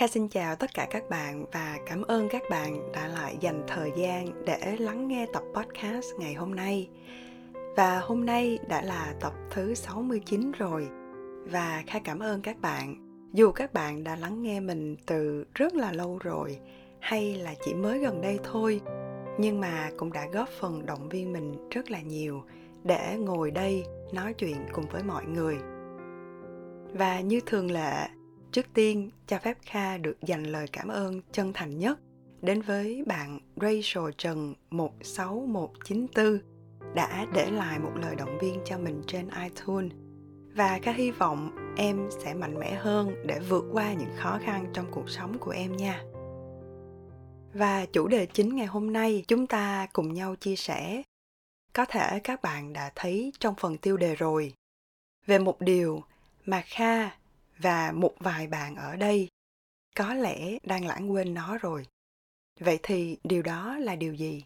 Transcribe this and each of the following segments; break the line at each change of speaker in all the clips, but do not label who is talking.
Kha xin chào tất cả các bạn và cảm ơn các bạn đã lại dành thời gian để lắng nghe tập podcast ngày hôm nay. Và hôm nay đã là tập thứ 69 rồi. Và Kha cảm ơn các bạn. Dù các bạn đã lắng nghe mình từ rất là lâu rồi hay là chỉ mới gần đây thôi, nhưng mà cũng đã góp phần động viên mình rất là nhiều để ngồi đây nói chuyện cùng với mọi người. Và như thường lệ, Trước tiên, cho phép Kha được dành lời cảm ơn chân thành nhất đến với bạn Rachel Trần 16194 đã để lại một lời động viên cho mình trên iTunes. Và Kha hy vọng em sẽ mạnh mẽ hơn để vượt qua những khó khăn trong cuộc sống của em nha. Và chủ đề chính ngày hôm nay chúng ta cùng nhau chia sẻ. Có thể các bạn đã thấy trong phần tiêu đề rồi về một điều mà Kha và một vài bạn ở đây có lẽ đang lãng quên nó rồi. Vậy thì điều đó là điều gì?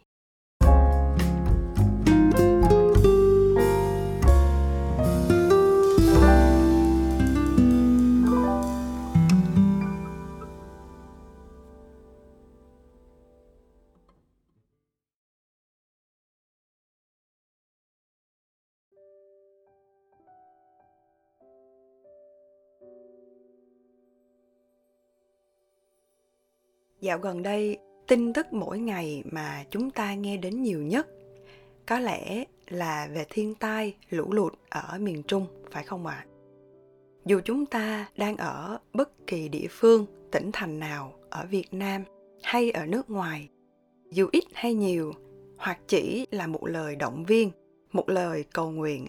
Dạo gần đây, tin tức mỗi ngày mà chúng ta nghe đến nhiều nhất có lẽ là về thiên tai, lũ lụt ở miền Trung, phải không ạ? À? Dù chúng ta đang ở bất kỳ địa phương, tỉnh thành nào ở Việt Nam hay ở nước ngoài, dù ít hay nhiều, hoặc chỉ là một lời động viên, một lời cầu nguyện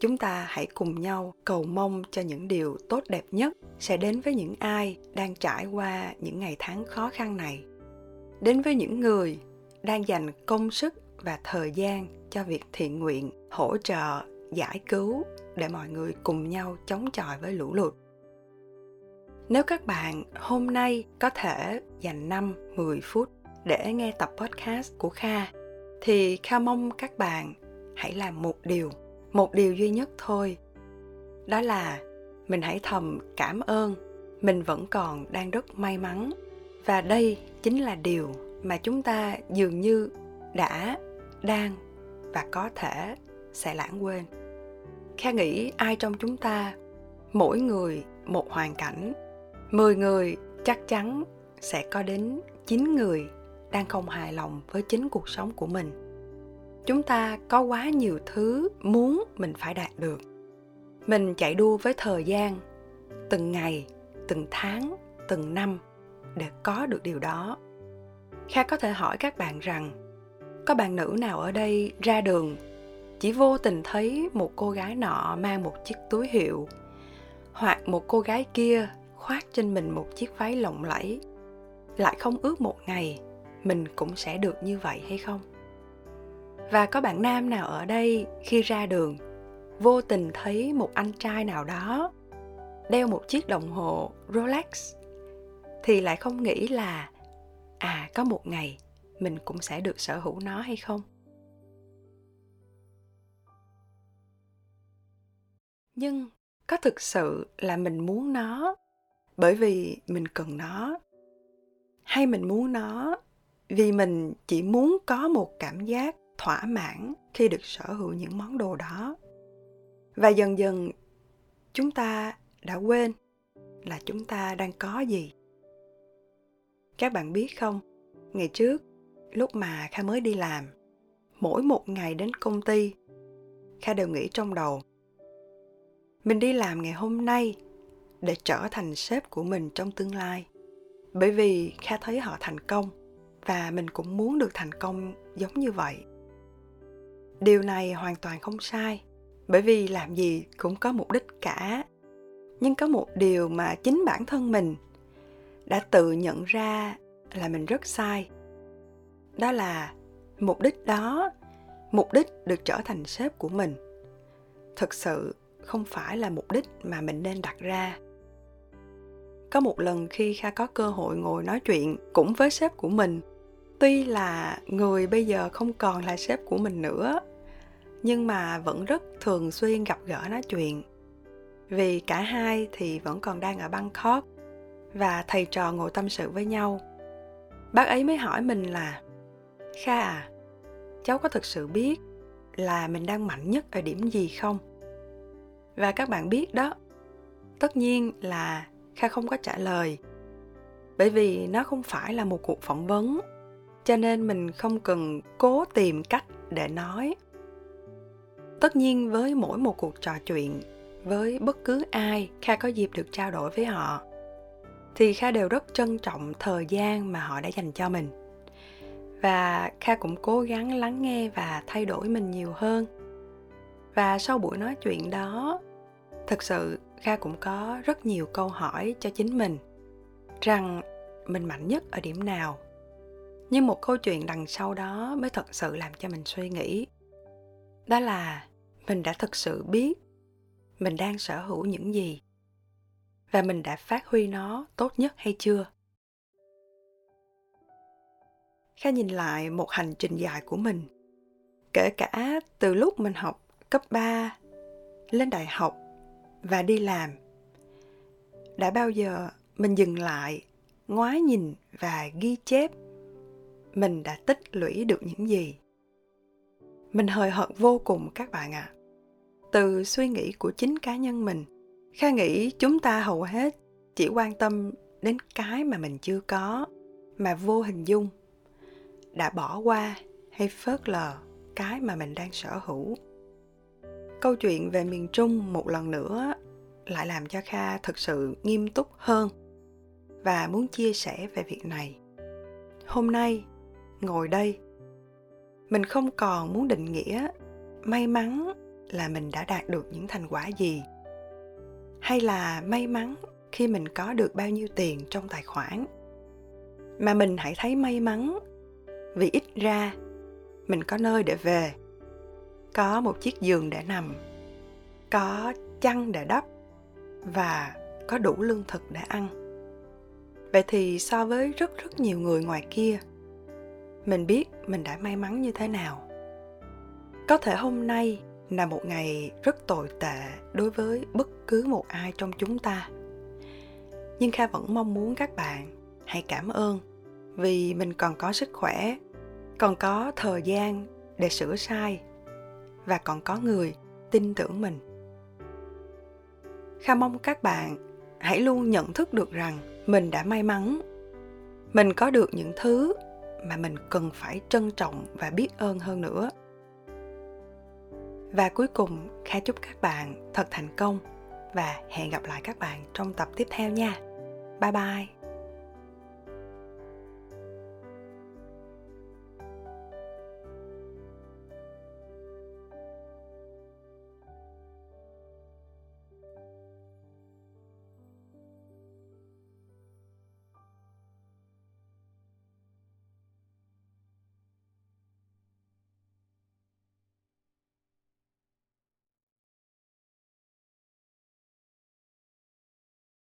chúng ta hãy cùng nhau cầu mong cho những điều tốt đẹp nhất sẽ đến với những ai đang trải qua những ngày tháng khó khăn này. Đến với những người đang dành công sức và thời gian cho việc thiện nguyện hỗ trợ giải cứu để mọi người cùng nhau chống chọi với lũ lụt. Nếu các bạn hôm nay có thể dành 5, 10 phút để nghe tập podcast của Kha thì Kha mong các bạn hãy làm một điều một điều duy nhất thôi, đó là mình hãy thầm cảm ơn mình vẫn còn đang rất may mắn. Và đây chính là điều mà chúng ta dường như đã, đang và có thể sẽ lãng quên. Kha nghĩ ai trong chúng ta, mỗi người một hoàn cảnh, mười người chắc chắn sẽ có đến chín người đang không hài lòng với chính cuộc sống của mình chúng ta có quá nhiều thứ muốn mình phải đạt được. Mình chạy đua với thời gian, từng ngày, từng tháng, từng năm để có được điều đó. Kha có thể hỏi các bạn rằng, có bạn nữ nào ở đây ra đường, chỉ vô tình thấy một cô gái nọ mang một chiếc túi hiệu, hoặc một cô gái kia khoác trên mình một chiếc váy lộng lẫy, lại không ước một ngày mình cũng sẽ được như vậy hay không? Và có bạn nam nào ở đây khi ra đường, vô tình thấy một anh trai nào đó đeo một chiếc đồng hồ rolex, thì lại không nghĩ là à có một ngày mình cũng sẽ được sở hữu nó hay không? Nhưng có thực sự là mình muốn nó bởi vì mình cần nó? Hay mình muốn nó vì mình chỉ muốn có một cảm giác thỏa mãn khi được sở hữu những món đồ đó. Và dần dần, chúng ta đã quên là chúng ta đang có gì. Các bạn biết không, ngày trước, lúc mà kha mới đi làm, mỗi một ngày đến công ty, kha đều nghĩ trong đầu, mình đi làm ngày hôm nay để trở thành sếp của mình trong tương lai. Bởi vì kha thấy họ thành công và mình cũng muốn được thành công giống như vậy điều này hoàn toàn không sai, bởi vì làm gì cũng có mục đích cả. Nhưng có một điều mà chính bản thân mình đã tự nhận ra là mình rất sai. Đó là mục đích đó, mục đích được trở thành sếp của mình, thực sự không phải là mục đích mà mình nên đặt ra. Có một lần khi kha có cơ hội ngồi nói chuyện cũng với sếp của mình tuy là người bây giờ không còn là sếp của mình nữa, nhưng mà vẫn rất thường xuyên gặp gỡ nói chuyện. Vì cả hai thì vẫn còn đang ở bangkok và thầy trò ngồi tâm sự với nhau. Bác ấy mới hỏi mình là, kha à cháu có thực sự biết là mình đang mạnh nhất ở điểm gì không? Và các bạn biết đó, tất nhiên là kha không có trả lời, bởi vì nó không phải là một cuộc phỏng vấn cho nên mình không cần cố tìm cách để nói. Tất nhiên với mỗi một cuộc trò chuyện, với bất cứ ai, kha có dịp được trao đổi với họ, thì kha đều rất trân trọng thời gian mà họ đã dành cho mình. Và kha cũng cố gắng lắng nghe và thay đổi mình nhiều hơn. Và sau buổi nói chuyện đó, thực sự kha cũng có rất nhiều câu hỏi cho chính mình, rằng mình mạnh nhất ở điểm nào nhưng một câu chuyện đằng sau đó mới thật sự làm cho mình suy nghĩ. Đó là mình đã thực sự biết mình đang sở hữu những gì và mình đã phát huy nó tốt nhất hay chưa. Kha nhìn lại một hành trình dài của mình, kể cả từ lúc mình học cấp 3 lên đại học và đi làm, đã bao giờ mình dừng lại, ngoái nhìn và ghi chép mình đã tích lũy được những gì. Mình hời hợt vô cùng các bạn ạ. À. từ suy nghĩ của chính cá nhân mình, kha nghĩ chúng ta hầu hết chỉ quan tâm đến cái mà mình chưa có, mà vô hình dung đã bỏ qua hay phớt lờ cái mà mình đang sở hữu. Câu chuyện về miền trung một lần nữa lại làm cho kha thực sự nghiêm túc hơn và muốn chia sẻ về việc này. Hôm nay ngồi đây. Mình không còn muốn định nghĩa may mắn là mình đã đạt được những thành quả gì, hay là may mắn khi mình có được bao nhiêu tiền trong tài khoản. Mà mình hãy thấy may mắn vì ít ra mình có nơi để về, có một chiếc giường để nằm, có chăn để đắp và có đủ lương thực để ăn. Vậy thì so với rất rất nhiều người ngoài kia mình biết mình đã may mắn như thế nào. Có thể hôm nay là một ngày rất tồi tệ đối với bất cứ một ai trong chúng ta. Nhưng kha vẫn mong muốn các bạn hãy cảm ơn vì mình còn có sức khỏe, còn có thời gian để sửa sai và còn có người tin tưởng mình. Kha mong các bạn hãy luôn nhận thức được rằng mình đã may mắn. Mình có được những thứ mà mình cần phải trân trọng và biết ơn hơn nữa. Và cuối cùng, kha chúc các bạn thật thành công và hẹn gặp lại các bạn trong tập tiếp theo nha. Bye bye!